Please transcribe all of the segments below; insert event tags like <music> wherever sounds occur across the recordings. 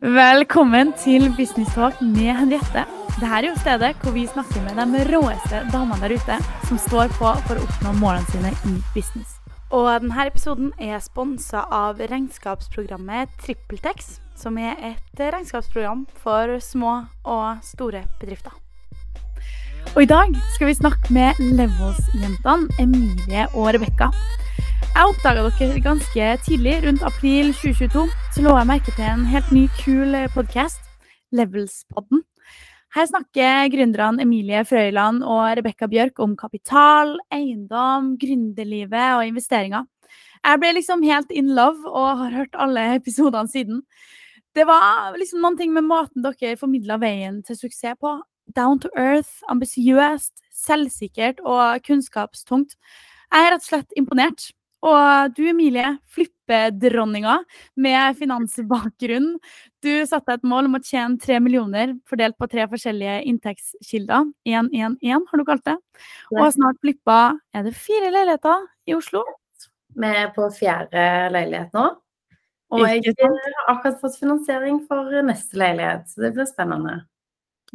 Velkommen til Business Talk med Henriette. Dette er jo stedet hvor vi snakker med de råeste damene der ute som står på for å oppnå målene sine i business. Og denne episoden er sponsa av regnskapsprogrammet TrippelTex, som er et regnskapsprogram for små og store bedrifter. Og i dag skal vi snakke med Levels-jentene Emilie og Rebekka. Jeg oppdaga dere ganske tidlig, rundt april 2022. Så lå jeg merke til en helt ny, kul podkast, Levelspodden. Her snakker gründerne Emilie Frøyland og Rebekka Bjørk om kapital, eiendom, gründerlivet og investeringer. Jeg ble liksom helt in love og har hørt alle episodene siden. Det var liksom noen ting med måten dere formidla veien til suksess på. Down to earth, ambisiøst, selvsikkert og kunnskapstungt. Jeg er rett og slett imponert. Og du, Emilie, flippedronninga med finansbakgrunn. Du satte et mål om å tjene tre millioner fordelt på tre forskjellige inntektskilder. 1-1-1, har du kalt det. Og snart flippa er det fire leiligheter i Oslo. Vi er på fjerde leilighet nå. Og jeg har akkurat fått finansiering for neste leilighet, så det blir spennende.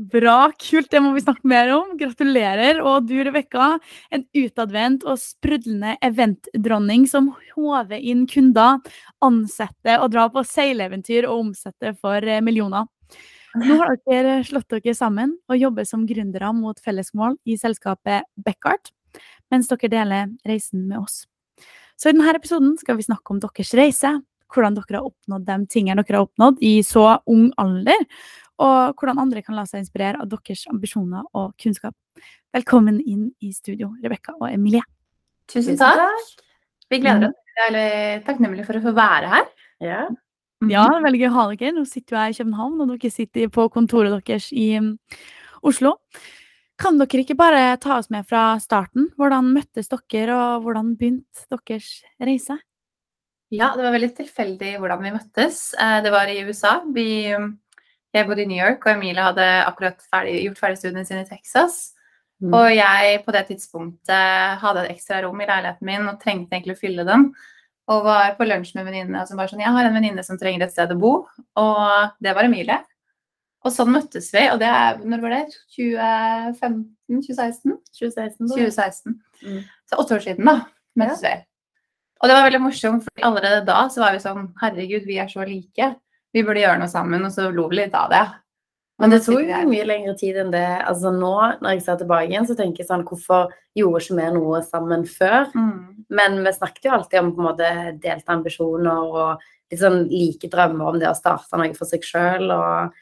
Bra, kult. Det må vi snakke mer om. Gratulerer. Og du, Rebekka, en utadvendt og sprudlende eventdronning som håver inn kunder, ansetter og drar på seileventyr og omsetter for eh, millioner. Nå har dere slått dere sammen og jobber som gründere mot fellesmål i selskapet Beckart, mens dere deler reisen med oss. Så i denne episoden skal vi snakke om deres reise, hvordan dere har oppnådd de tingene dere har oppnådd i så ung alder, og hvordan andre kan la seg inspirere av deres ambisjoner og kunnskap. Velkommen inn i studio, Rebekka og Emilie. Tusen takk. Vi gleder oss. Vi er veldig takknemlige for å få være her. Ja. Ja, det er veldig gøy å ha dere. Nå sitter jeg i København, og dere sitter på kontoret deres i um, Oslo. Kan dere ikke bare ta oss med fra starten? Hvordan møttes dere, og hvordan begynte deres reise? Ja, det var veldig tilfeldig hvordan vi møttes. Eh, det var i USA. Vi um, jeg bodde i New York, og Emilie hadde akkurat ferdig, gjort ferdig studiene sine i Texas. Mm. Og jeg på det tidspunktet hadde et ekstra rom i leiligheten min og trengte egentlig å fylle den. Og var på lunsj med venninnene som bare sånn Jeg har en venninne som trenger et sted å bo. Og det var Emilie. Og sånn møttes vi. Og det er Når var det? 2015? 2016? 2016. 2016. Mm. Så åtte år siden, da, møttes ja. vi. Og det var veldig morsomt, for allerede da så var vi sånn Herregud, vi er så like vi burde gjøre noe sammen, og så lo vi litt av det. Men det tok jo mye lengre tid enn det. Altså Nå når jeg ser tilbake igjen, så tenker jeg sånn Hvorfor gjorde ikke vi noe sammen før? Mm. Men vi snakket jo alltid om på en måte delte ambisjoner og sånn like drømmer om det å starte noe for seg sjøl. Og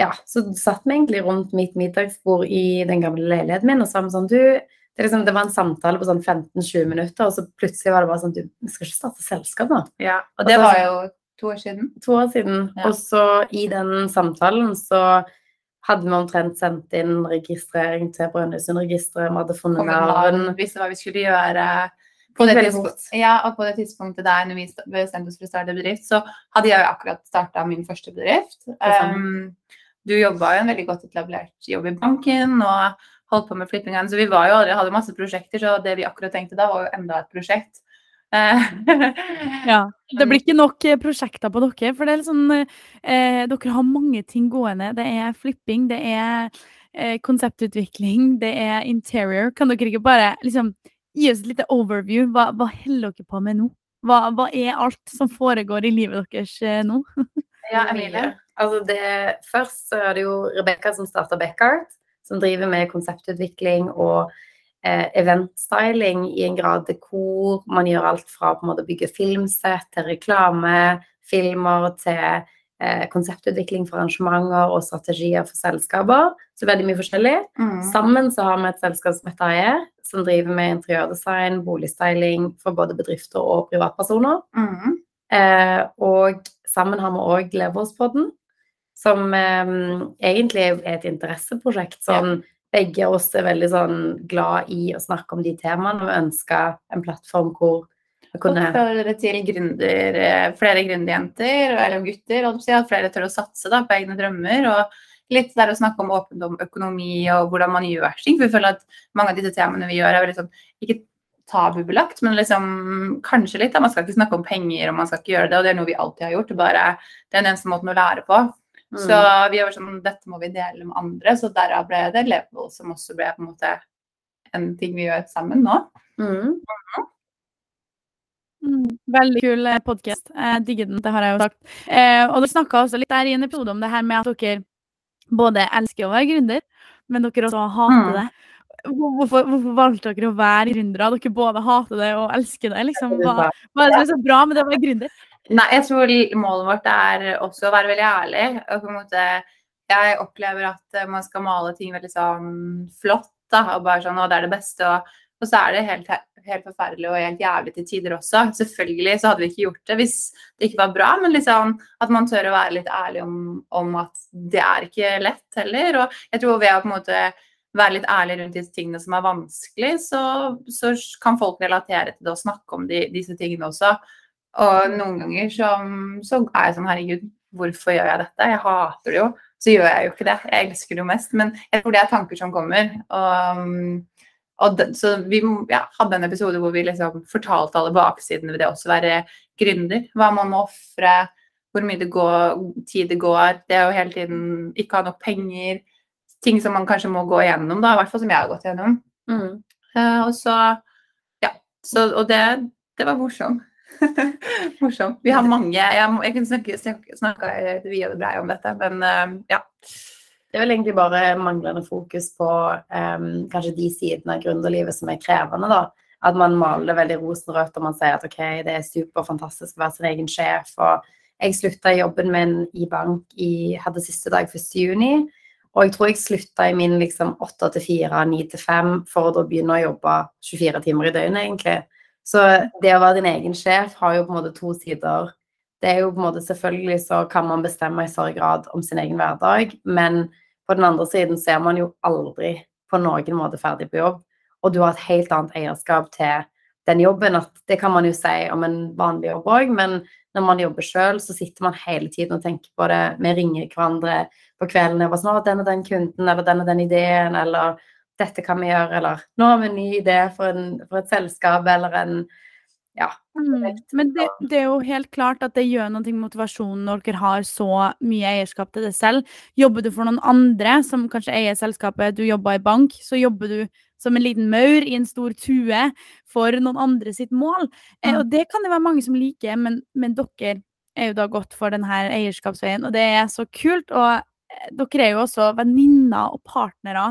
ja, så satt vi egentlig rundt mitt middagsbord i den gamle leiligheten min og sa sånn Du, det, liksom, det, var en samtale på sånn 15-20 minutter, og så plutselig var det bare sånn Du, vi skal ikke starte selskap nå. Ja, og det var jo To år siden. To år siden. Ja. Og så i den samtalen så hadde vi omtrent sendt inn registrering til Brønnøysundregisteret. Vi hadde funnet navn. Visste hva vi skulle gjøre. På det, ja, og på det tidspunktet der når vi bestemte oss for å starte bedrift, så hadde jeg akkurat starta min første bedrift. Um, du jobba jo en veldig godt etablert jobb i banken og holdt på med flippingene. Så vi var jo allerede, hadde masse prosjekter, så det vi akkurat tenkte da, var jo enda et prosjekt. <laughs> ja. Det blir ikke nok eh, prosjekter på dere, for det er litt sånn eh, Dere har mange ting gående. Det er flipping, det er eh, konseptutvikling, det er interior. Kan dere ikke bare liksom gi oss et lite overview? Hva, hva holder dere på med nå? Hva, hva, er alt som foregår i livet deres eh, nå? <laughs> ja, Emilie. Altså det, først så er det jo Rebekka som starta Beckart, som driver med konseptutvikling og eh, eventstyling i en grad hvor man gjør alt fra på en måte å bygge filmsett til reklame, filmer til eh, konseptutvikling for arrangementer og strategier for selskaper. Så veldig mye forskjellig. Mm. Sammen så har vi et selskap som heter AE, som driver med interiørdesign, boligstyling for både bedrifter og privatpersoner. Mm. Eh, og sammen har vi òg Leverspodden, som eh, egentlig er et interesseprosjekt. sånn ja begge oss er veldig sånn glad i å snakke om de temaene og ønsker en plattform hvor vi kunne Oppfordre til gründer, eh, flere gründerjenter eller gutter, at flere tør å satse da, på egne drømmer. og litt der å snakke om åpent om økonomi og hvordan man gjør ting. For vi føler at mange av disse temaene vi gjør, er sånn ikke tabubelagt, men liksom kanskje litt. Da. Man skal ikke snakke om penger, og man skal ikke gjøre det, og det er noe vi alltid har gjort. Det, bare, det er den eneste måten å lære på. Mm. Så vi var sånn Dette må vi dele med andre. Så derav ble det Level, som også ble på en måte en ting vi gjør sammen nå. Mm. Mm, veldig kul eh, podkast. Jeg digger den, det har jeg jo sagt. Eh, og dere snakka også litt der i en episode om det her med at dere både elsker å være gründer, men dere også hater mm. det. Hvorfor, hvorfor, valgte dere å være gründere? Dere både hater det og elsker det. Liksom. Hva, hva, er det som er så bra med det å være gründer? Nei, jeg tror målet vårt er også å være veldig ærlig. Og på en måte, jeg opplever at man skal male ting veldig sånn flott. Da, og bare sånn, og det er det beste. Og, og så er det helt, helt, forferdelig og helt jævlig til tider også. Selvfølgelig så hadde vi ikke gjort det hvis det ikke var bra, men liksom at man tør å være litt ærlig om, om at det er ikke lett heller. Og jeg tror ved å på en måte være litt ærlig rundt disse tingene som er vanskelig, så, så kan folk relatere til det og snakke om de, disse tingene også. Og noen ganger så, så, er jeg sånn herregud, hvorfor gjør jeg dette? Jeg hater det jo. Så gjør jeg jo ikke det. Jeg elsker det jo mest. Men jeg tror det er tanker som kommer. Og, og det, så vi ja, hadde en episode hvor vi liksom fortalte alle baksidene ved det også være gründer. Hva man må ofre, hvor mye det går, tid det går. Det å hele tiden ikke ha nok penger ting som man kanskje må gå igjennom, da, i hvert fall som jeg har gått gjennom. Mm. Uh, og så Ja. Så, og det, det var morsomt. <laughs> morsomt. Vi har mange Jeg, jeg kunne snakke, snakka via det brei om dette, men uh, ja. Det er vel egentlig bare manglende fokus på um, kanskje de sidene av gründerlivet som er krevende, da. At man maler det veldig rosenrødt og man sier at OK, det er superfantastisk å være sin egen sjef. Og jeg slutta i jobben min i bank i hadde siste dag 1. juni. Og jeg tror jeg slutta i min liksom åtte til fire, ni til fem, for å da begynne å jobbe 24 timer i døgnet, egentlig. Så det å være din egen sjef har jo på en måte to sider. Det er jo på en måte Selvfølgelig så kan man bestemme i større grad om sin egen hverdag, men på den andre siden så er man jo aldri på noen måte ferdig på jobb. Og du har et helt annet eierskap til den jobben. at Det kan man jo si om en vanlig jobb òg, men når man jobber sjøl, så sitter man hele tiden og tenker på det. Vi ringer hverandre på kvelden og bare sånn 'Å, den og den kunden', eller 'den og den ideen', eller 'Dette kan vi gjøre', eller 'Nå har vi en ny idé for, en, for et selskap', eller en ja. Mm. Men det, det, er jo helt klart at det gjør noe med motivasjonen når dere har så mye eierskap til det selv. Jobber du for noen andre som kanskje eier selskapet, du jobber i bank, så jobber du som en liten maur i en stor tue for noen andre sitt mål. Mm. og det kan det være mange som liker, men, men dere er jo da gått for denne eierskapsveien, og det er så kult. Og eh, dere er jo også venninner og partnere.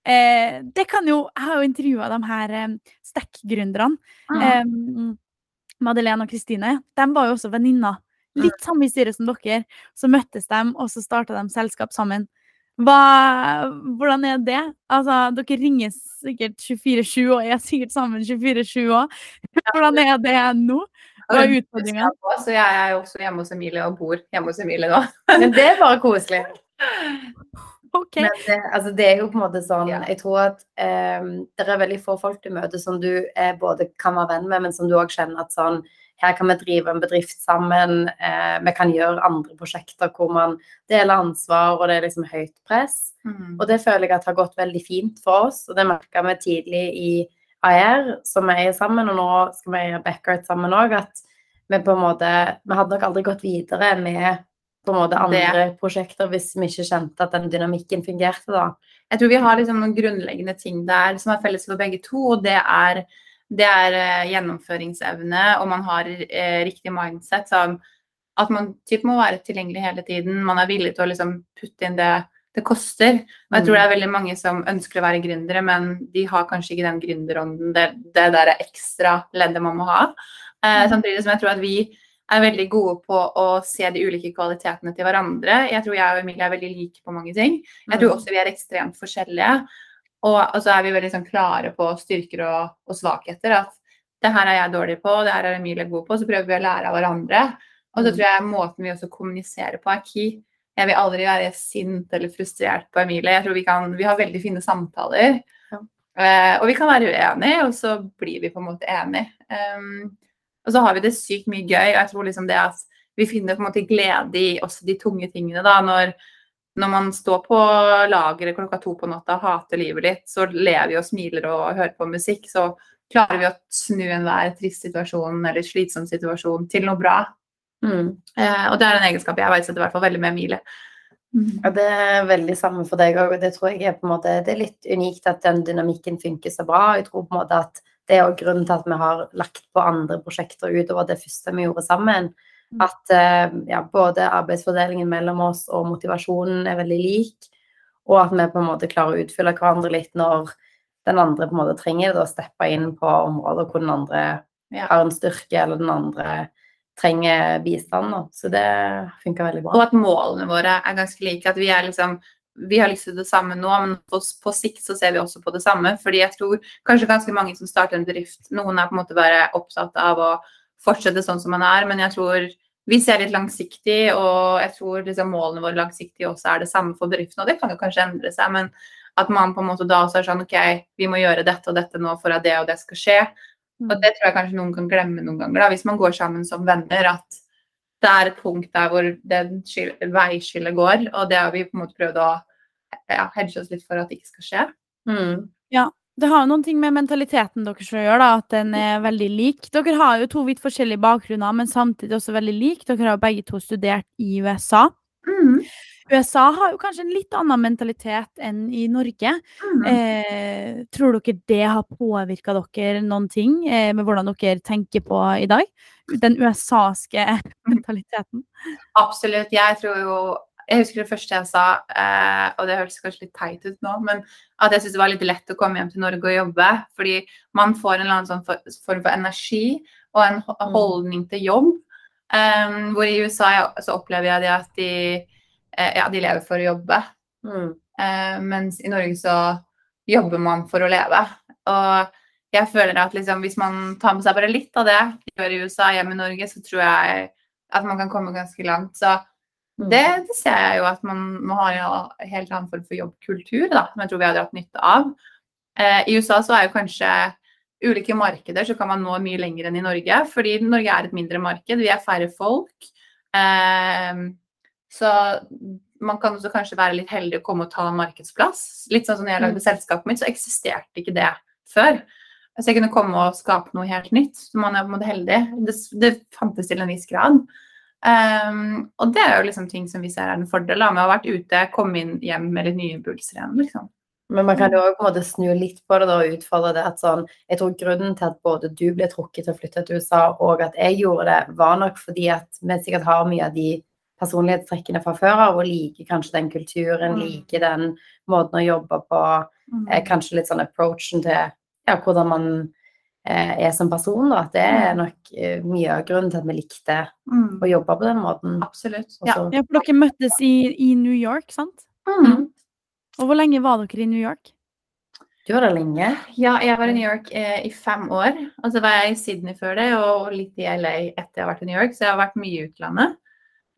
Eh, det kan jo Jeg har jo intervjua de her eh, Stack-gründerne. Mm. Eh, Madeleine og Kristine. De var jo også venninner. Litt mm. samme historie som dere. Så møttes de, og så starta de selskap sammen. Hva, hvordan er det? Altså, dere ringer sikkert 24-7 og er sikkert sammen 24-7 òg. <laughs> Hvordan er det nå? Hva er utfordringa? Jeg er også hjemme hos Emilie og bor hjemme hos Emilie nå. Men det er bare koselig. <laughs> Okay. Men det, altså, det, er jo på en måte sånn Jeg tror at um, det er veldig få folk du møter som du eh, både kan være venn med, men som du òg kjenner at sånn her kan vi drive en bedrift sammen. Eh, vi kan gjøre andre prosjekter hvor man deler ansvar, og det er liksom høyt press. Mm. Og det føler jeg at har gått veldig fint for oss, og det merka vi tidlig i AR, som vi eier sammen, og nå skal vi eie Backart sammen òg, at vi på en måte Vi hadde nok aldri gått videre med på en måte andre det. prosjekter hvis vi ikke kjente at den dynamikken fungerte, da. Jeg tror vi har liksom noen grunnleggende ting der som er felles for begge to, og det er det er eh, gjennomføringsevne, og man har eh, riktig mindset. Sånn at man typ må være tilgjengelig hele tiden. Man er villig til å liksom putte inn det det koster. Og jeg tror det er mm. veldig mange som ønsker å være gründere, men de har kanskje ikke den gründerånden, det, det der ekstra leddet man må ha. Eh, mm. samtidig som jeg tror at vi er veldig gode på å se de ulike kvalitetene til hverandre. Jeg tror jeg og Emilie er veldig like på mange ting. Jeg tror mm. også vi er ekstremt forskjellige. Og, og så er vi veldig sånn, klare på styrker og, og, svakheter. At det her er jeg dårlig på, det her er Emilie god på. Så prøver vi å lære av hverandre. Og så mm. tror jeg måten vi også kommuniserer på, er key. Jeg vil aldri være sint eller frustrert på Emilie. Jeg tror Vi kan, vi har veldig fine samtaler. Ja. Uh, og vi kan være uenige, og så blir vi på en måte enige. Um, og så har vi det sykt mye gøy. og jeg tror liksom det at vi finner på en måte glede i også de tunge tingene. da, når når man står på lageret klokka to på natta og hater livet litt, så lever vi og smiler og hører på musikk, så klarer vi å snu enhver trist situasjon eller slitsom situasjon til noe bra. Mm. Eh, og det er en egenskap jeg verdsetter i hvert fall veldig med Emilie. Ja, det er veldig samme for deg òg, og det tror jeg er på en måte Det er litt unikt at den dynamikken funker så bra. Jeg tror på en måte at det er også grunnen til at vi har lagt på andre prosjekter utover det første vi gjorde sammen. Mm. At eh, ja, både arbeidsfordelingen mellom oss og motivasjonen er veldig lik. Og at vi på en måte klarer å utfylle hverandre litt når den andre på en måte trenger det, å steppe inn på områder hvor den andre Ja. har en styrke, eller den andre trenger bistand. Da. Så det funker veldig bra. Og at målene våre er ganske like. At vi er liksom vi har lyst til det samme nå, men på, på sikt så ser vi også på det samme. Fordi jeg tror kanskje ganske mange som starter en bedrift, noen er på en måte bare opptatt av å fortsette sånn som man er, men jeg tror vi ser litt langsiktig, og jeg tror liksom målene våre langsiktig også er det samme for bedriften. Og det kan jo kanskje endre seg, men at man på en måte da også er sånn OK, vi må gjøre dette og dette nå for at det og det skal skje. Og det tror jeg kanskje noen kan glemme noen ganger, da, hvis man går sammen som venner. At det er et punkt der hvor den skil- veiskillet går, og det har vi på en måte prøvd å ja, hedge oss litt for at det ikke skal skje. Mm. Det har jo noen ting med mentaliteten deres å gjøre, da, at den er veldig lik. Dere har jo to vidt forskjellige bakgrunner, men samtidig også veldig lik. Dere har jo begge to studert i USA. USA har jo kanskje en litt annen mentalitet enn i Norge. Mm. Eh, tror dere det har påvirka dere noen ting eh, med hvordan dere tenker på i dag? Den USA-ske <laughs> mentaliteten. Absolutt. Jeg tror jo Jeg husker det første jeg sa, eh, og det høres kanskje litt teit ut nå, men at jeg syntes det var litt lett å komme hjem til Norge og jobbe. Fordi man får en eller annen sånn form for energi og en holdning til jobb. Um, hvor i USA så opplever jeg det at de, eh, ja, de lever for å jobbe. Mm. Uh, mens i Norge så jobber man for å leve. Og jeg føler at liksom, hvis man tar med seg bare litt av det de gjør i USA hjemme i Norge, så tror jeg at man kan komme ganske langt. Så Mm. det, det ser jeg jo at man, må har en helt annen form for jobbkultur, da, som jeg tror vi har dratt nytte av. Eh, I USA så er jo kanskje ulike markeder, så kan man nå mye lenger enn i Norge. Fordi Norge er et mindre marked, vi er færre folk. Eh, så man kan også kanskje være litt heldig å komme og ta en markedsplass. Litt sånn som når jeg lagde selskapet mitt, så eksisterte ikke det før. Så jeg kunne komme og skape noe helt nytt. Så man er på en måte heldig. Det, det fantes til en viss grad. Um, og det er jo liksom ting som vi ser er en fordel da, med å ha vært ute, komme inn hjem med litt nye impulser igjen. liksom. Men man kan jo også på en måte snu litt på det da, og utfordre det at sånn Jeg tror grunnen til at både du ble trukket til å flytte til USA, og at jeg gjorde det, var nok fordi at vi sikkert har mye av de personlighetstrekkene fra før av, og liker kanskje den kulturen, Mm. liker den måten å jobbe på, eh, kanskje litt sånn approachen til ja, hvordan man eh, er som person, da. At det er nok eh, mye av grunnen til at vi likte Mm, å jobbe på den måten. absolutt. Ja. Ja, for dere møttes i, i New York, sant? Mm. Og hvor lenge var dere i New York? Du var der lenge. ja, jeg var i New York eh, i fem år. Og så var jeg i Sydney før det, og litt i LA etter jeg har vært i New York. Så jeg har vært mye i utlandet.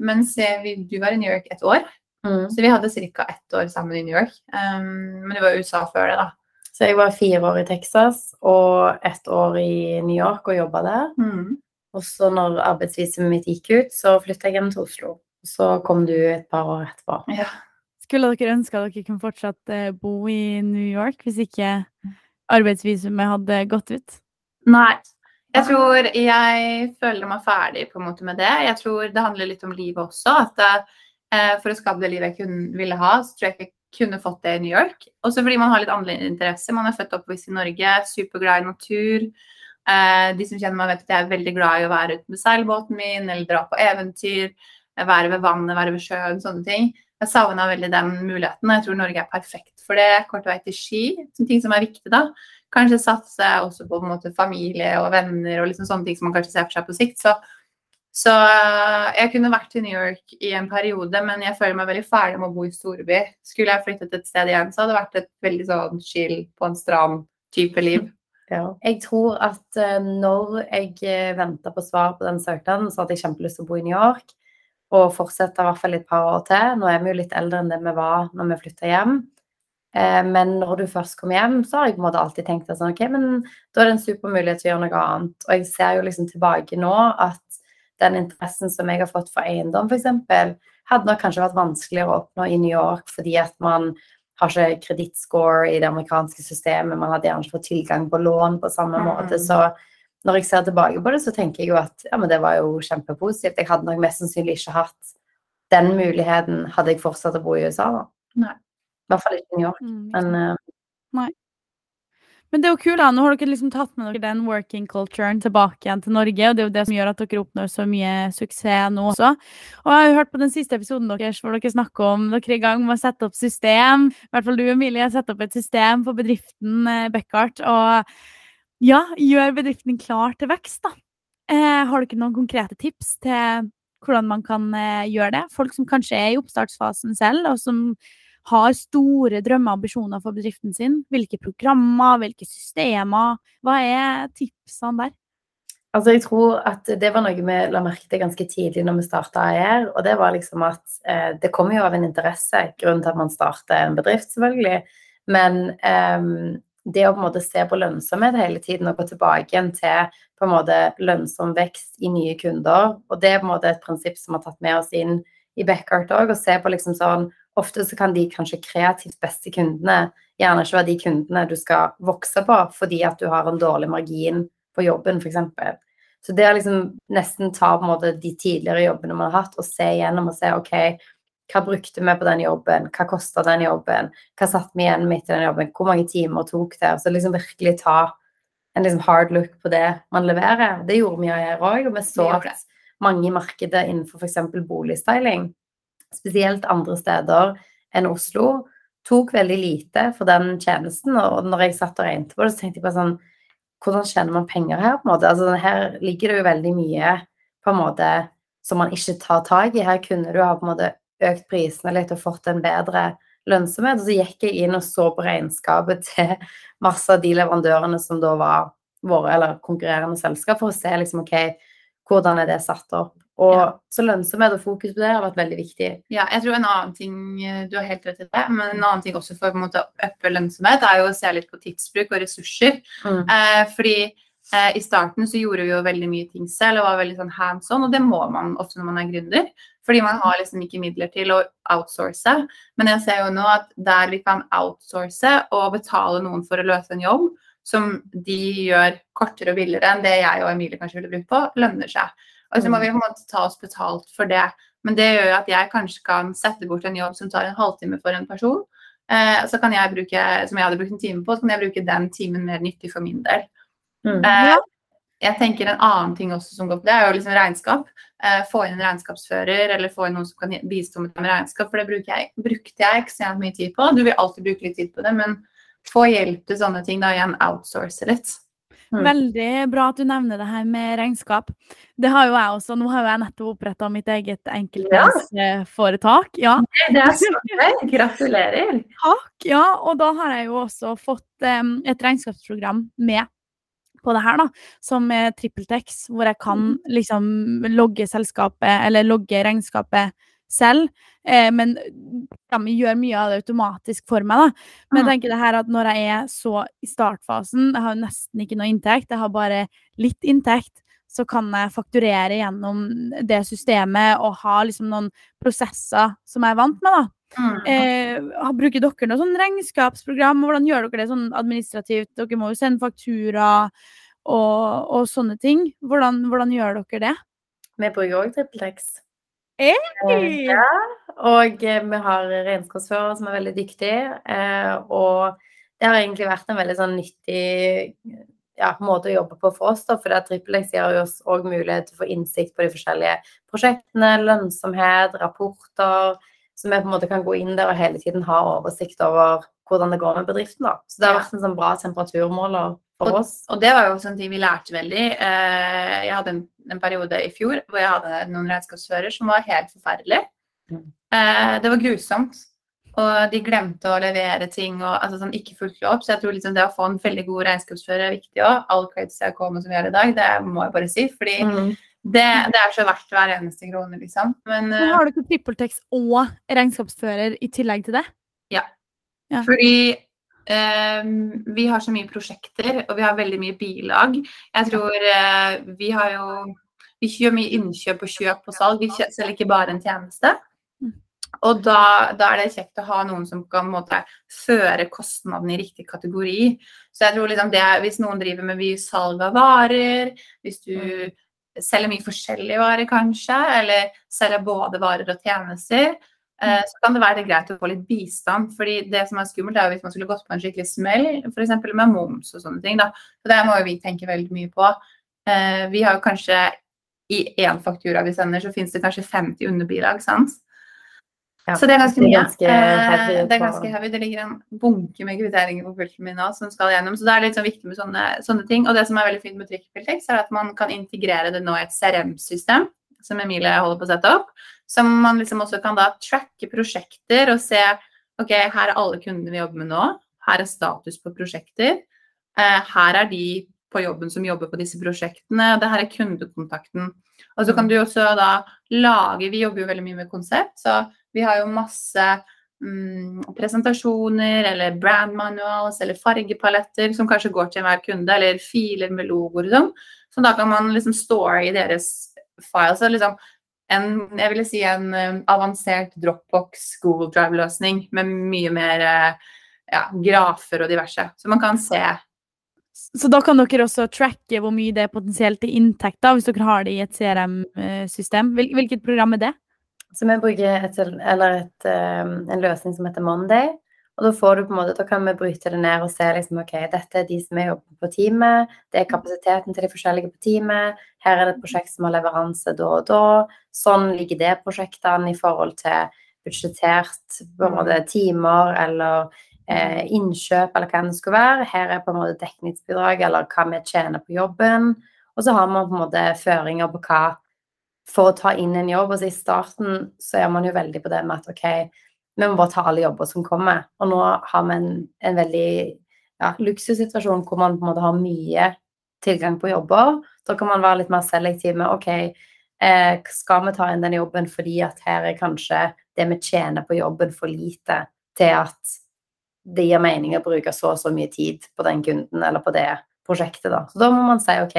Mens eh, vi, du var i New York et år. Mm. Så vi hadde ca. ett år sammen i New York. Um, men du var i USA før det, da. Så jeg var fire år i Texas og ett år i New York og jobba der. Mm. Og så når arbeidsvisumet mitt gikk ut, så flytta jeg hjem til Oslo. Så kom du et par år etterpå. Ja. Skulle dere ønske at dere kunne fortsatt eh, bo i New York hvis ikke arbeidsvisumet hadde gått ut? Nei. Jeg tror jeg føler meg ferdig på en måte med det. Jeg tror det handler litt om livet også. At eh, for å skape det livet jeg kunne, ville ha, så tror jeg ikke kunne fått det i New York. Også fordi man har litt andre interesser. Man er født og oppvokst i Norge, superglad i natur. Eh, de som kjenner meg, vet at jeg er veldig glad i å være ute med seilbåten min, eller dra på eventyr, eh, være ved vannet, være ved sjøen, sånne ting. Jeg savna veldig den muligheten, og jeg tror Norge er perfekt for det. Kort vei til ski, som ting som er viktig da. Kanskje satse også på, på måte, familie og venner og liksom sånne ting som man kanskje ser for seg på sikt. Så, så øh, jeg kunne vært i New York i en periode, men jeg føler meg veldig ferdig med å bo i storby. Skulle jeg flyttet et sted igjen, så hadde det vært et veldig sånn chill på en strand-type liv. <laughs> Ja. Jeg tror at eh, når jeg venta på svar på den søknaden, så hadde jeg kjempelyst til å bo i New York. Og fortsette i hvert fall et par år til. Nå er vi jo litt eldre enn det vi var når vi flytta hjem. Eh, men når du først kom hjem, så har jeg på en måte alltid tenkt at sånn, ok, men da er det en super mulighet til å gjøre noe annet. Og jeg ser jo liksom tilbake nå at den interessen som jeg har fått for eiendom, f.eks., hadde nok kanskje vært vanskeligere å oppnå i New York fordi at man har ikke kredittscore i det amerikanske systemet, man hadde gjerne ikke fått tilgang på lån på samme Mm. måte. Så når jeg ser tilbake på det, så tenker jeg jo at ja, men det var jo kjempepositivt. Jeg hadde nok mest sannsynlig ikke hatt den muligheten hadde jeg fortsatt å bo i USA, da. Nei. I hvert fall ikke i New York. Mm, Men uh, eh, Men det er jo kult, da. Nå har dere liksom tatt med dere den working culturen tilbake igjen til Norge, og det er jo det som gjør at dere oppnår så mye suksess nå også. Og jeg har jo hørt på den siste episoden deres hvor dere snakker om dere er i gang med å sette opp system. I hvert fall du, Emilie, satt opp et system for bedriften eh, Beckart. Og ja, gjør bedriften klar til vekst, da. Eh, har dere noen konkrete tips til hvordan man kan eh, gjøre det? Folk som kanskje er i oppstartsfasen selv, og som har store drømmer og ambisjoner for bedriften sin. Hvilke programmer, hvilke systemer? Hva er tipsene der? Altså, jeg tror at det var noe vi la merke til ganske tidlig når vi starta AIR. Og det var liksom at eh, det kommer jo av en interesse, grunnen til at man starter en bedrift, selvfølgelig. Men eh, det å på en måte se på lønnsomhet hele tiden og gå tilbake igjen til på en måte lønnsom vekst i nye kunder, og det er på en måte et prinsipp som har tatt med oss inn i Backyard òg, og se på liksom sånn Ofte så kan de kanskje kreativt beste kundene gjerne ikke være de kundene du skal vokse på fordi at du har en dårlig margin på jobben, f.eks. Så det å liksom nesten ta på en måte de tidligere jobbene man har hatt, og se igjennom og se OK, hva brukte vi på den jobben, hva kosta den jobben, hva satt vi igjen midt i den jobben, hvor mange timer tok det? Så liksom virkelig ta en liksom hard look på det man leverer. Det gjorde vi her òg, og vi så at mange i markedet innenfor f.eks. boligstyling, spesielt andre steder enn Oslo, tok veldig lite for den tjenesten. Og når jeg satt og regnet på det, så tenkte jeg bare sånn Hvordan tjener man penger her, på en måte? Altså, her ligger det jo veldig mye på en måte som man ikke tar tak i. Her kunne du ha på en måte økt prisene litt og fått en bedre lønnsomhet. Og så gikk jeg inn og så på regnskapet <laughs> til masse av de leverandørene som da var våre eller konkurrerende selskap, for å se liksom OK, hvordan er det satt opp. Og Ja. så lønnsomhet og fokus på det har vært veldig viktig. Ja, jeg tror en annen ting, eh, du har helt rett i det, men en annen ting også for å øppe lønnsomhet, er jo å se litt på tidsbruk og ressurser. Mm. Eh, fordi eh, i starten så gjorde vi jo veldig mye ting selv og var veldig sånn hands on, og det må man ofte når man er gründer. Fordi man har liksom ikke midler til å outsource. Men jeg ser jo nå at der vi kan outsource og betale noen for å løse en jobb, som de gjør kortere og billigere enn det jeg og Emilie kanskje ville brukt på, lønner seg. Og så må vi på en måte ta oss betalt for det. Men det gjør jo at jeg kanskje kan sette bort en jobb som tar en halvtime for en person. Eh, så kan jeg bruke, som jeg hadde brukt en time på, så kan jeg bruke den timen mer nyttig for min del. Mm. Eh, jeg tenker En annen ting også som går på det, er jo liksom regnskap. Eh, få inn en regnskapsfører eller få inn noen som kan bistå med regnskap. For det bruker jeg, brukte jeg ekstremt mye tid på. Du vil alltid bruke litt tid på det, men få hjelp til sånne ting. Da igjen outsource litt. Mm. Veldig bra at du nevner det her med regnskap. Det har jo jeg også. Nå har jo jeg nettopp oppretta mitt eget enkeltmannsforetak. Ja. Det er gøy! Gratulerer! Takk. Ja, og da har jeg jo også fått um, et regnskapsprogram med på det her, da, som er TrippelTex, hvor jeg kan liksom logge selskapet, eller logge regnskapet selv. Eh, men programmet gjør mye av det automatisk for meg, da. Men jeg tenker det her at når jeg er så i startfasen, jeg har jo nesten ikke noe inntekt, jeg har bare litt inntekt, så kan jeg fakturere gjennom det systemet og ha liksom noen prosesser som jeg er vant med, da. Mm. Eh, bruker dere noe sånn regnskapsprogram? Hvordan gjør dere det sånn administrativt? Dere må jo sende faktura og, og sånne ting. Hvordan, hvordan gjør dere det? Vi bruker òg TrippelTex. Hey! Ja, og eh, vi har regnskapsførere som er veldig dyktige. Eh, og det har egentlig vært en veldig sånn nyttig ja, måte å jobbe på for oss. For TrippelX gir oss òg mulighet til å få innsikt på de forskjellige prosjektene, lønnsomhet, rapporter. Så vi på en måte kan gå inn der og hele tiden ha oversikt over hvordan det går med bedriften. da. Så det har vært en sånn bra temperaturmåler for oss. Og det var jo også en ting vi lærte veldig. Eh, Jeg hadde en, en periode i fjor hvor jeg hadde noen regnskapsfører som var helt forferdelig. Mm. Eh, Det var grusomt. Og de glemte å levere ting og altså sånn, ikke fulgte opp. Så jeg tror liksom det å få en veldig god regnskapsfører er viktig òg. All creds jeg kommer som vi gjør i dag, det må jeg bare si. Fordi Mm. det, det er så verdt hver eneste krone, liksom. Men Men har har dere trippeltekst og regnskapsfører i tillegg til det? Ja. Fordi um, vi har så mye prosjekter, og vi har veldig mye bilag. Jeg tror uh, vi har jo Vi gjør mye innkjøp og kjøp og salg. Vi selger ikke bare en tjeneste. Mm. Og da, da, er det kjekt å ha noen som kan måte, føre kostnadene i riktig kategori. Så jeg tror liksom det, Hvis noen driver med mye salg av varer, hvis du mm. selger mye forskjellige varer kanskje, eller selger både varer og tjenester. Så kan det være greit å få litt bistand. fordi det som er skummelt, er hvis man skulle gått på en skikkelig smell, f.eks. med moms og sånne ting. da. Så Det må jo vi tenke veldig mye på. Eh, vi har jo kanskje i én faktura vi sender, så finnes det kanskje 50 underbilag. sant? Ja, så det er ganske mye. Det er ganske, heavy, eh, det, er ganske heavy. det ligger en bunke med kvitteringer på pulten min nå som skal gjennom. Så det er litt sånn viktig med sånne, sånne, ting. Og det som er veldig fint med trykkfiltex, er at man kan integrere det nå i et CRM-system som Emilie holder på å sette opp. Som man liksom også kan da tracke prosjekter og se ok, her er alle kundene vi jobber med nå. Her er status på prosjekter. Eh, her er de på jobben som jobber på disse prosjektene. Det her er kundekontakten. Og så kan du også da lage Vi jobber jo veldig mye med konsept. så vi har jo masse mm, presentasjoner eller brand manuals eller fargepaletter som kanskje går til enhver kunde, eller filer med logoer og sånn. Så da kan man liksom store i deres files. Så liksom en, jeg ville si en um, avansert Dropbox Google Drive-løsning med mye mer uh, ja, grafer og diverse. Så man kan se så da kan dere også tracke hvor mye det er potensielt til inntekt, hvis dere har det i et CRM-system. Uh, hvilket program er det? Så vi bruker et, et, en løsning som heter Monday. Og da, får du på en måte, da kan vi bryte det ned og se liksom, ok, dette er de som er jobber på teamet. Det er kapasiteten til de forskjellige på teamet. Her er det et prosjekt som har leveranse da og da. Sånn ligger det prosjektene i forhold til budsjettert på en måte, timer eller eh, innkjøp eller hva det skulle være. Her er på en måte dekningsbidrag eller hva vi tjener på jobben. Og så har man på en måte føringer på hva for å ta inn en jobb. Altså I starten så er man jo veldig på det med at OK, vi må bare ta alle jobber som kommer. Og nå har vi en, en veldig ja, luksussituasjon hvor man på en måte har mye tilgang på jobber. Da kan man være litt mer selektiv med OK, eh, skal vi ta inn den jobben fordi at her er kanskje det vi tjener på jobben, for lite til at det gir mening å bruke så og så mye tid på den kunden eller på det prosjektet. Da. Så da må man si OK,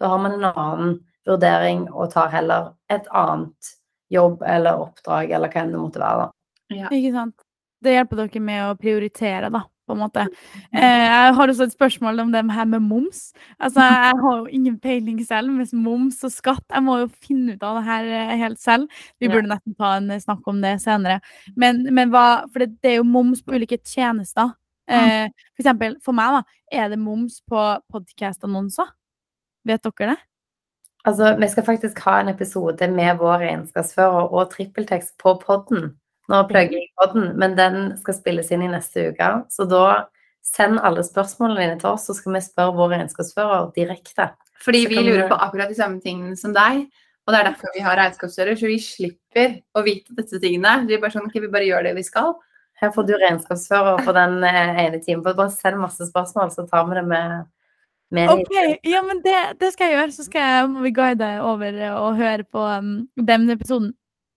da har man en annen vurdering og tar heller et annet jobb eller oppdrag eller hva enn det måtte være. da. Ja. Ikke sant. Det hjelper dere med å prioritere, da, på en måte. <laughs> Eh, jeg har også et spørsmål om det her med moms. Altså, Jeg har jo ingen peiling selv med moms og skatt. Jeg må jo finne ut av det her eh, helt selv. Vi burde nesten ta en snakk om det senere. Men, men hva, for det, det, er jo moms på ulike tjenester. Eh, for eksempel for meg, da, er det moms på podkast-annonser? Vet dere det? Altså, vi skal faktisk ha en episode med vår regnskapsfører og trippeltekst på podden. Nå plugger jeg podden, men den skal spilles inn i neste uke. Så da send alle spørsmålene dine til oss, så skal vi spørre vår regnskapsfører direkte. Fordi vi lurer på akkurat de samme tingene som deg. Og det er derfor vi har regnskapsfører, så vi slipper å vite disse tingene. Det er bare sånn, okay, vi bare gjør det vi skal. Her får du regnskapsfører på den eh, ene timen. Bare send masse spørsmål, så tar vi det med OK, ja, men det, det, skal jeg gjøre. Så skal jeg, må vi guide over og høre på um, den episoden.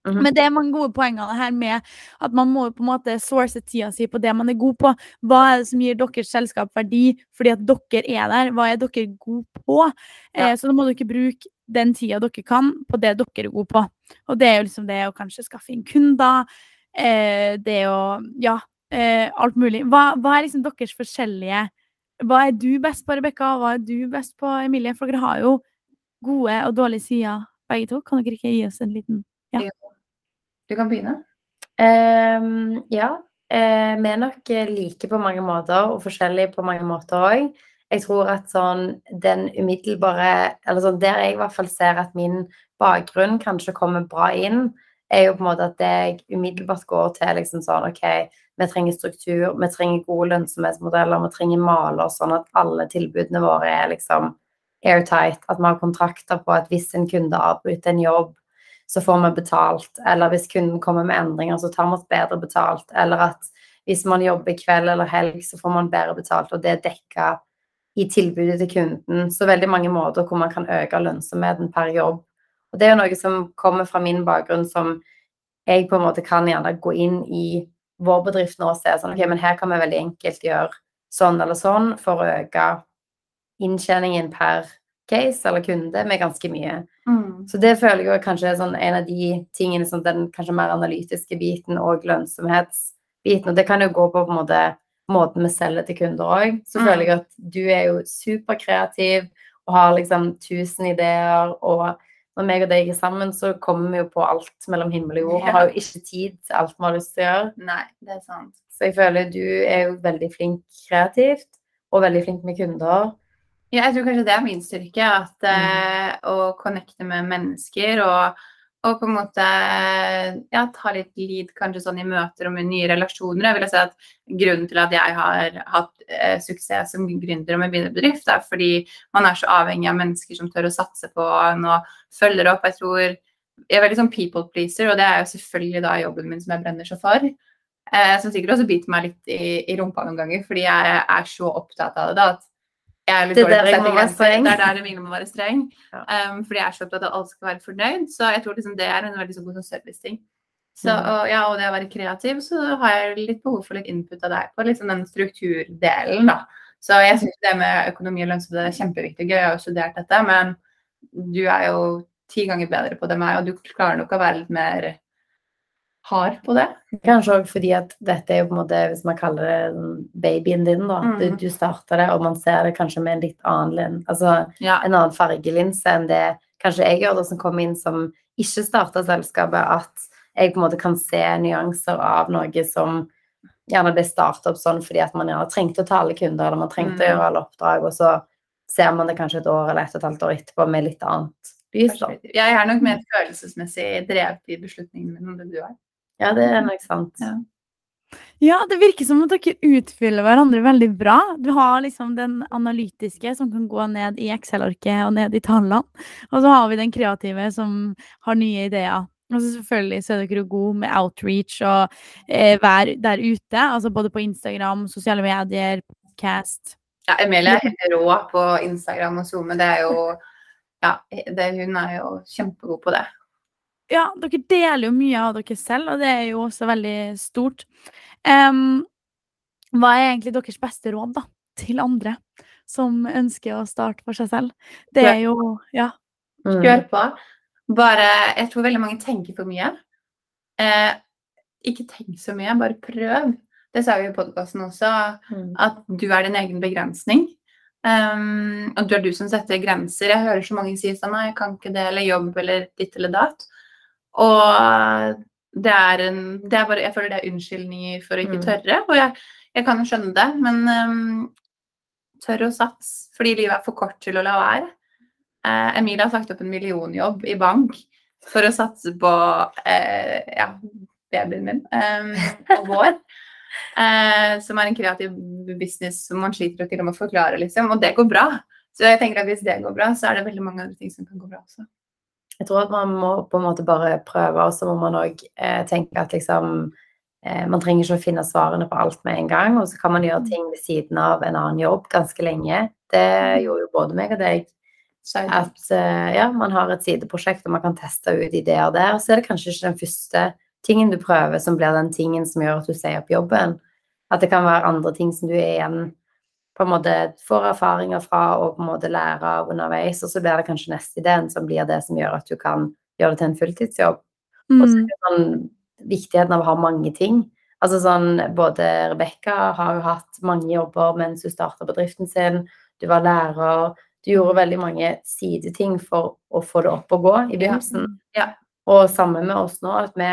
Mm -hmm. Men det er mange gode poenger her med at man må på en måte source tida si på det man er god på. Hva er det som gir deres selskap verdi fordi at dere er der? Hva er dere gode på? Ja. Eh, så da må dere bruke den tida dere kan på det dere er gode på. Og det er jo liksom det å kanskje skaffe inn kunder, eh, det å Ja, eh, alt mulig. Hva, hva er liksom deres forskjellige hva er du best på, Rebekka? Hva er du best på, Emilie? For dere har jo gode og dårlige sider, begge to. Kan dere ikke gi oss en liten ja. Du kan begynne. Um, ja. Uh, vi er nok like på mange måter, og forskjellige på mange måter òg. Jeg tror at sånn den umiddelbare Eller sånn der jeg i hvert fall ser at min bakgrunn kanskje kommer bra inn, er jo på en måte at jeg umiddelbart går til liksom sånn OK, vi trenger struktur, vi trenger gode lønnsomhetsmodeller, vi trenger maler, sånn at alle tilbudene våre er liksom airtight. At vi har kontrakter på at hvis en kunde avbryter en jobb, så får vi betalt. Eller hvis kunden kommer med endringer, så tar vi oss bedre betalt. Eller at hvis man jobber kveld eller helg, så får man bedre betalt, og det er dekka i tilbudet til kunden. Så veldig mange måter hvor man kan øke lønnsomheten per jobb. Og det er jo noe som kommer fra min bakgrunn, som jeg på en måte kan gjerne gå inn i vår bedrift nå ser sånn, ok, men her kan vi veldig enkelt gjøre sånn eller sånn for å øke inntjeningen per case eller kunde med ganske mye. Mm. Så det føler jeg kanskje er sånn en av de tingene sånn den kanskje mer analytiske biten og lønnsomhetsbiten. Og det kan jo gå på, på en måte måten vi selger til kunder òg. Så Mm. føler jeg at du er jo superkreativ og har liksom tusen ideer. Og når meg og deg er sammen, så kommer vi jo på alt mellom himmel og jord. Vi Ja. har jo ikke tid til alt vi har lyst til å gjøre. Nei, det er sant. Så jeg føler du er jo veldig flink kreativt, og veldig flink med kunder. Ja, jeg tror kanskje det er min styrke. At eh, å connecte med mennesker og, og på en måte ja, ta litt lead kanskje sånn i møter og med nye relasjoner. Jeg vil si at Grunnen til at jeg har hatt eh, suksess som gründer og med begynnerbedrift, bedrift, er fordi man er så avhengig av mennesker som tør å satse på en og følger opp. Jeg tror jeg er veldig sånn people pleaser, og det er jo selvfølgelig da jobben min som jeg brenner så for. Eh, som sikkert også biter meg litt i, i rumpa noen ganger, fordi jeg er så opptatt av det. da, at jeg er litt Det dårlig på å sette grenser. Det er der Emilie må være streng. <laughs> Ja. Um, fordi jeg er så opptatt av at alle skal være fornøyd. Så jeg tror liksom det er en veldig så god sånn serviceting. Så, Mm. og, ja, og det å være kreativ, så har jeg litt behov for litt input av deg på liksom den strukturdelen, da. Så jeg syns det med økonomi og lønnsomhet er kjempeviktig. Gøy, jeg har jo studert dette, men du er jo ti ganger bedre på det enn meg, og du klarer nok å være litt mer hard på det. Kanskje òg fordi at dette er jo på en måte, hvis man kaller det babyen din, da. Mm. Du, du starter det, og man ser det kanskje med en litt annen altså Ja. en annen fargelinse enn det kanskje jeg gjør, da, som kom inn som ikke starter selskapet, at jeg på en måte kan se nyanser av noe som gjerne ble startet opp sånn fordi at man gjerne trengte å ta alle kunder, eller man trengte å Mm. gjøre alle oppdrag, og så ser man det kanskje et år eller et og et halvt år etterpå med litt annet lys, da. Jeg er nok mer følelsesmessig drevet i beslutningene mine enn det du er. Ja, det er nok sant. Ja. Ja, det virker som at dere utfyller hverandre veldig bra. Du har liksom den analytiske som kan gå ned i Excel-arket og ned i tallene. Og så har vi den kreative som har nye ideer. Og så selvfølgelig så er dere gode med outreach og eh, være der ute. Altså både på Instagram, sosiale medier, podcast. Ja, Emilie er rå på Instagram og Zoom, det er jo Ja, det, hun er jo kjempegod på det. Ja, dere deler jo mye av dere selv, og det er jo også veldig stort. Um, hva er egentlig deres beste råd da, til andre som ønsker å starte for seg selv? Det er jo Ja. Mm. Kjør på. Bare Jeg tror veldig mange tenker for mye. Eh, ikke tenk så mye, bare prøv. Det sa vi i podkasten også, Mm. at du er din egen begrensning. Um, og du er du som setter grenser. Jeg hører så mange si sånn Nei, jeg kan ikke det, eller jobb, eller ditt eller datt. Og det er en det er bare, Jeg føler det er unnskyldninger for å ikke Mm. tørre. Og jeg, jeg kan jo skjønne det, men um, tør å satse. Fordi livet er for kort til å la være. Eh, Emilie har sagt opp en millionjobb i bank for å satse på eh, ja, babyen min um, og vår. <laughs> Eh, som er en kreativ business som man sliter til og med å forklare, liksom. Og det går bra. Så jeg tenker at hvis det går bra, så er det veldig mange andre ting som kan gå bra også. Jeg tror at man må på en måte bare prøve, og så må man òg eh, tenke at liksom eh, Man trenger ikke å finne svarene på alt med en gang, og så kan man gjøre ting ved siden av en annen jobb ganske lenge. Det gjorde jo både meg og deg. At eh, ja, man har et sideprosjekt, og man kan teste ut ideer der. Så er det kanskje ikke den første tingen du prøver, som blir den tingen som gjør at du sier opp jobben. At det kan være andre ting som du er igjen på en måte får erfaringer fra og på en måte lærer av underveis, og så blir det kanskje neste ideen som blir det som gjør at du kan gjøre det til en fulltidsjobb. Og så Mm. er det sånn viktigheten av å ha mange ting. Altså sånn, Både Rebekka har jo hatt mange jobber mens hun starta bedriften sin. Du var lærer. Du gjorde veldig mange sideting for å få det opp og gå i begynnelsen. Ja. Og sammen med oss nå, at vi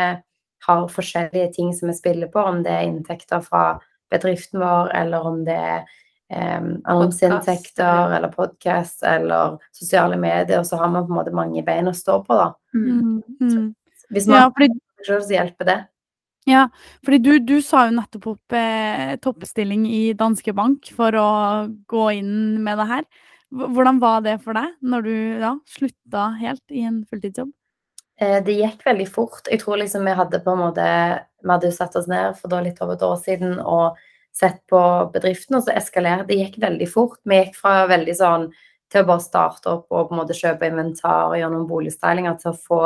har forskjellige ting som vi spiller på, om det er inntekter fra bedriften vår, eller om det er um, annonseinntekter, eller podkast, eller sosiale medier, så har man på en måte mange bein å stå på, da. mm. Mm. Mm. Hvis man Ja, fordi selv, så hjelper det. Ja, fordi du, du sa jo nettopp opp eh, toppstilling i Danske Bank for å gå inn med det her. Hvordan var det for deg når du ja, slutta helt i en fulltidsjobb? Eh, Det gikk veldig fort. Jeg tror liksom vi hadde på en måte Vi hadde jo satt oss ned for da litt over et år siden og sett på bedriften, og så eskalerte det. gikk veldig fort. Vi gikk fra veldig sånn til å bare starte opp og på en måte kjøpe inventar og gjøre noen boligstylinger til å få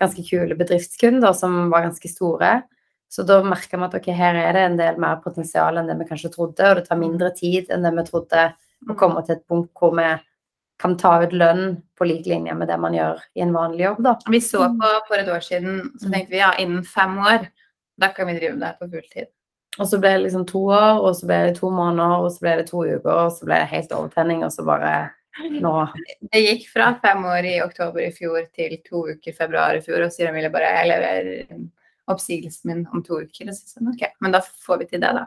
ganske kule bedriftskunder som var ganske store. Så da merka vi at ok, her er det en del mer potensial enn det vi kanskje trodde, og det tar mindre tid enn det vi trodde å komme til et punkt hvor vi kan ta ut lønn på lik linje med det man gjør i en vanlig jobb, da. Vi så på for et år siden, så tenkte vi ja, innen fem år, da kan vi drive med det her på fulltid. Og så ble det liksom to år, og så ble det to måneder, og så ble det to uker, og så ble det helt overtenning, og så bare nå Det gikk fra fem år i oktober i fjor til to uker i februar i fjor, og sier Emilie bare jeg leverer oppsigelsen min om to uker. Og så hun, ok, men da får vi til det, da.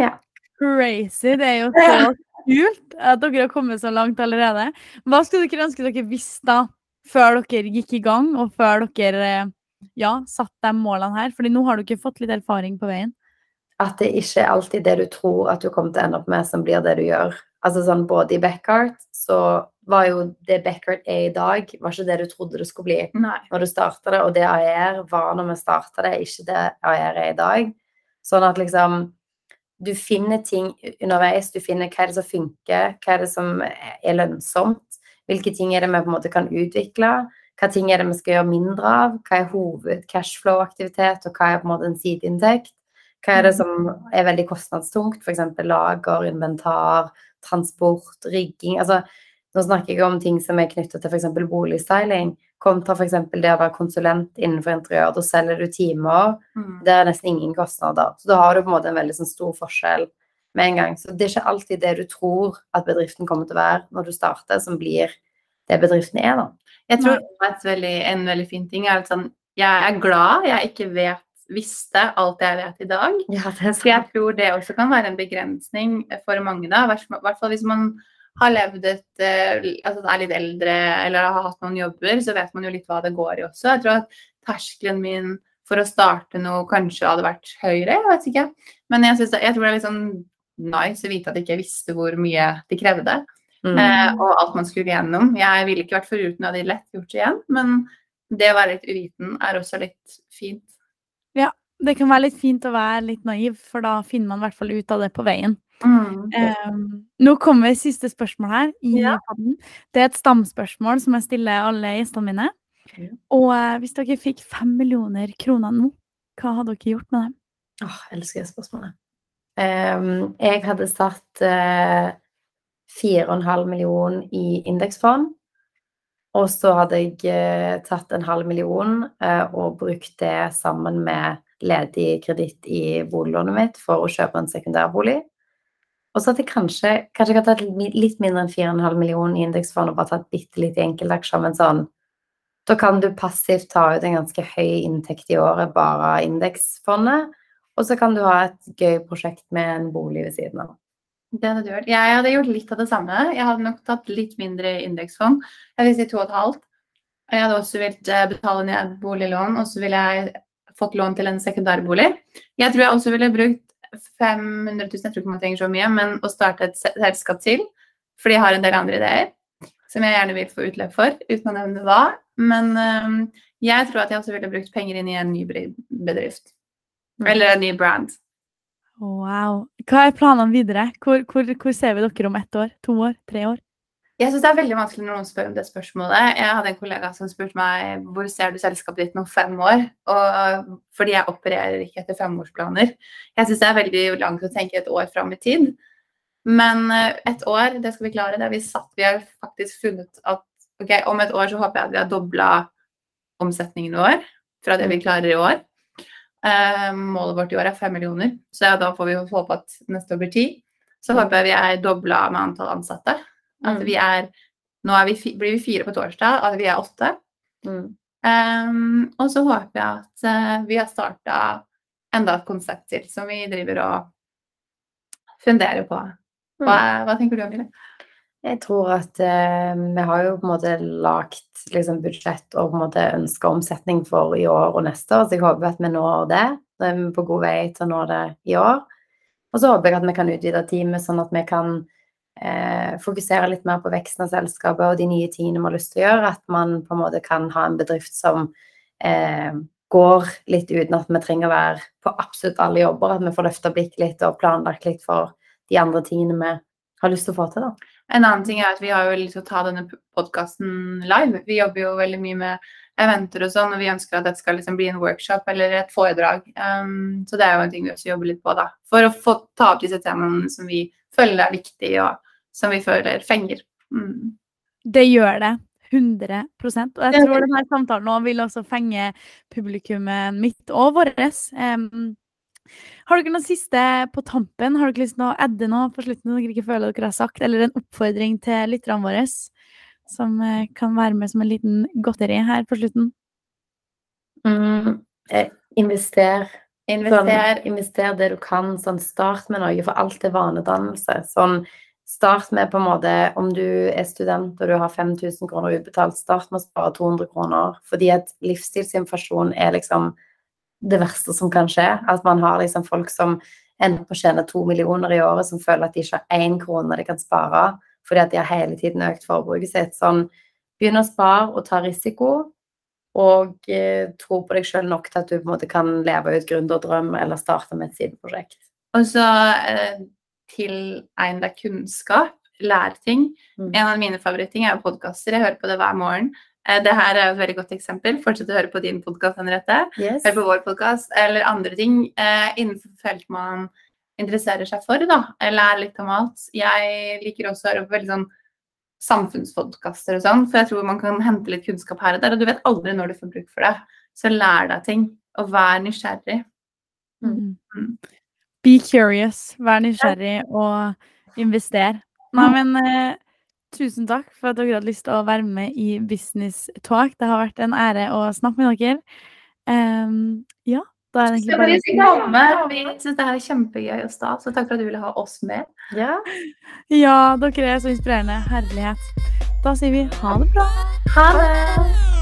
Ja. Crazy. Det er jo så kult at dere har kommet så langt allerede. Hva skulle dere ønske dere visste da, før dere gikk i gang, og før dere eh, ja, satt de målene her? Fordi nå har dere fått litt erfaring på veien. At det ikke er alltid det du tror at du kommer til å ende opp med, som blir det du gjør. Altså sånn Både i Beckhart, så var jo det Beckhart er i dag, var ikke det du trodde det skulle bli Nei. når du starta det, og det AER var når vi starta det, ikke det AER er i dag. Sånn at liksom du finner ting underveis. Du finner hva er det som funker, hva er det som er lønnsomt. Hvilke ting er det vi på en måte kan utvikle. Hva ting er det vi skal gjøre mindre av. Hva er hoved cashflow-aktivitet, og hva er på en måte en sideinntekt. Hva er det som er veldig kostnadstungt, f.eks. lager, inventar, transport, rigging. altså nå snakker jeg om ting som er knyttet til f.eks. boligstyling, kontra f.eks. det å være konsulent innenfor interiør. Da selger du timer, Mm. det er nesten ingen kostnader. Så da har du på en måte en veldig sånn stor forskjell med en gang. Så det er ikke alltid det du tror at bedriften kommer til å være når du starter, som blir det bedriften er, da. Jeg tror veldig, en veldig fin ting er at sånn, jeg er glad jeg ikke vet, visste alt jeg vet i dag. Ja, det Så jeg tror det også kan være en begrensning for mange, da. I hvert fall hvis man har levd et eh, Altså er litt eldre eller har hatt noen jobber, så vet man jo litt hva det går i også. Jeg tror at terskelen min for å starte noe kanskje hadde vært høyere, jeg vet ikke. Men jeg, synes, det- jeg tror det er litt sånn nice å vite at jeg ikke visste hvor mye det krevde. Mm. Eh, og alt man skulle gjennom. Jeg ville ikke vært foruten, jeg hadde lett gjort det igjen. Men det å være litt uviten er også litt fint. Det kan være litt fint å være litt naiv, for da finner man i hvert fall ut av det på veien. Em, nå kommer siste spørsmål her i Ja. Det er et stamspørsmål som jeg stiller alle gjestene mine. Okay. Og uh, hvis dere fikk fem millioner kroner nå, hva hadde dere gjort med dem? Åh, jeg elsker det spørsmålet. Um, jeg hadde satt eh, 4,5 million i indeksfond. Og så hadde jeg uh, tatt en halv million og brukt det sammen med ledig kreditt i boliglånet mitt for å kjøpe en sekundærbolig. Og så at jeg kanskje, kanskje jeg hadde tatt litt mindre enn 4,5 millioner i indeksfond og bare tatt bitte litt i enkeltaksjer, men sånn Da kan du passivt ta ut en ganske høy inntekt i året bare av indeksfondet. Og så kan du ha et gøy prosjekt med en bolig ved siden av. Det hadde du gjort. Jeg hadde gjort litt av det samme. Jeg hadde nok tatt litt mindre indeksfond. Jeg vil si to og et halvt. Jeg hadde også villet eh, betale ned boliglån, og så ville jeg fått lån til en sekundærbolig. Jeg tror jeg også ville brukt 500 000, jeg tror ikke man trenger så mye, men å starte et se- selskap til. Fordi jeg har en del andre ideer som jeg gjerne vil få utløp for, uten å nevne hva. Men um, jeg tror at jeg også ville brukt penger inn i en ny bedrift. Eller en ny brand. Wow. Hva er planene videre? Hvor, hvor, hvor ser vi dere om ett år? To år? Tre år? Jeg syns det er veldig vanskelig når noen spør om det spørsmålet. Jeg hadde en kollega som spurte meg hvor ser du selskapet ditt om fem år? Og fordi jeg opererer ikke etter femårsplaner. Jeg syns det er veldig langt å tenke et år fram i tid. Men eh, et år, det skal vi klare. Det vi satt. Vi har faktisk funnet at ok, om et år så håper jeg at vi har dobla omsetningen i år fra det vi klarer i år. Eh, målet vårt i år er fem millioner, så ja, da får vi håpe at neste år blir ti. Så håper jeg vi er dobla med antall ansatte. At Mm. vi er Nå er vi, blir vi fire på torsdag, at vi er åtte. Mm. Um, og så håper jeg at uh, vi har starta enda et konsept til som vi driver og funderer på. Hva, hva tenker du om det? Jeg tror at eh, vi har jo på en måte lagt liksom, budsjett og på en måte ønska omsetning for i år og neste år, så jeg håper at vi når det. Så er vi på god vei til å nå det i år. Og så håper jeg at vi kan utvide teamet, sånn at vi kan eh, fokusere litt mer på veksten av selskapet og de nye tingene vi har lyst til å gjøre. At man på en måte kan ha en bedrift som eh, går litt uten at vi trenger å være på absolutt alle jobber. At vi får løfta blikk litt og planlagt litt for de andre tingene vi har lyst til å få til. da. En annen ting er at vi har jo lyst til å ta denne podkasten live. Vi jobber jo veldig mye med eventer og sånn, og vi ønsker at dette skal liksom bli en workshop eller et foredrag. Um, så det er jo en ting vi også jobber litt på, da. For å få ta opp disse temaene som vi føler er viktige, og som vi føler fenger. Mm. Det gjør det. 100% Og jeg tror denne samtalen nå vil også fenge publikummet mitt og vårt. Um, har dere noe siste på tampen? Har dere lyst til å adde noe på slutten dere ikke føler dere har sagt, eller en oppfordring til lytterne våre som uh, kan være med som en liten godteri her på slutten? Mm, eh, invester. Invester. Sånn, invester det du kan. Sånn, start med noe, for alt er vanedannelse. Sånn, Start med på en måte, om du er student og du har 5000 kroner utbetalt, start med å spare 200 kroner. Fordi at livsstilsinflasjon er liksom det verste som kan skje. At man har liksom folk som ender på å tjene to millioner i året, som føler at de ikke har én krone de kan spare fordi at de har hele tiden økt forbruket sitt. Sånn, begynn å spare og ta risiko, og eh, tro på deg sjøl nok til at du på en måte kan leve ut gründerdrøm eller starte med et sideprosjekt. Og så eh, tilegne deg kunnskap, lære ting. Mm. En av mine favoritting er podkaster. Jeg hører på det hver morgen. Eh, det her er et veldig godt eksempel. Fortsett å høre på din podkast, Henriette. Yes. Hør på vår podkast, eller andre ting eh, innenfor felt man interesserer seg for. da, Lær litt om alt. Jeg liker også å høre på veldig sånn samfunnspodkaster og sånn, for jeg tror man kan hente litt kunnskap her og der, og du vet aldri når du får bruk for det. Så lær deg ting, og vær nysgjerrig. Mm. Mm. Be curious. Vær nysgjerrig og invester. Nei, men eh, tusen takk for at dere hadde lyst til å være med i Business Talk. Det har vært en ære å snakke med dere. Um, ja, da er det egentlig bare Vi syns det her er kjempegøy og stas, så takk for at du ville ha oss med. Ja. ja, dere er så inspirerende. Herlighet. Da sier vi ha det bra. Ha det.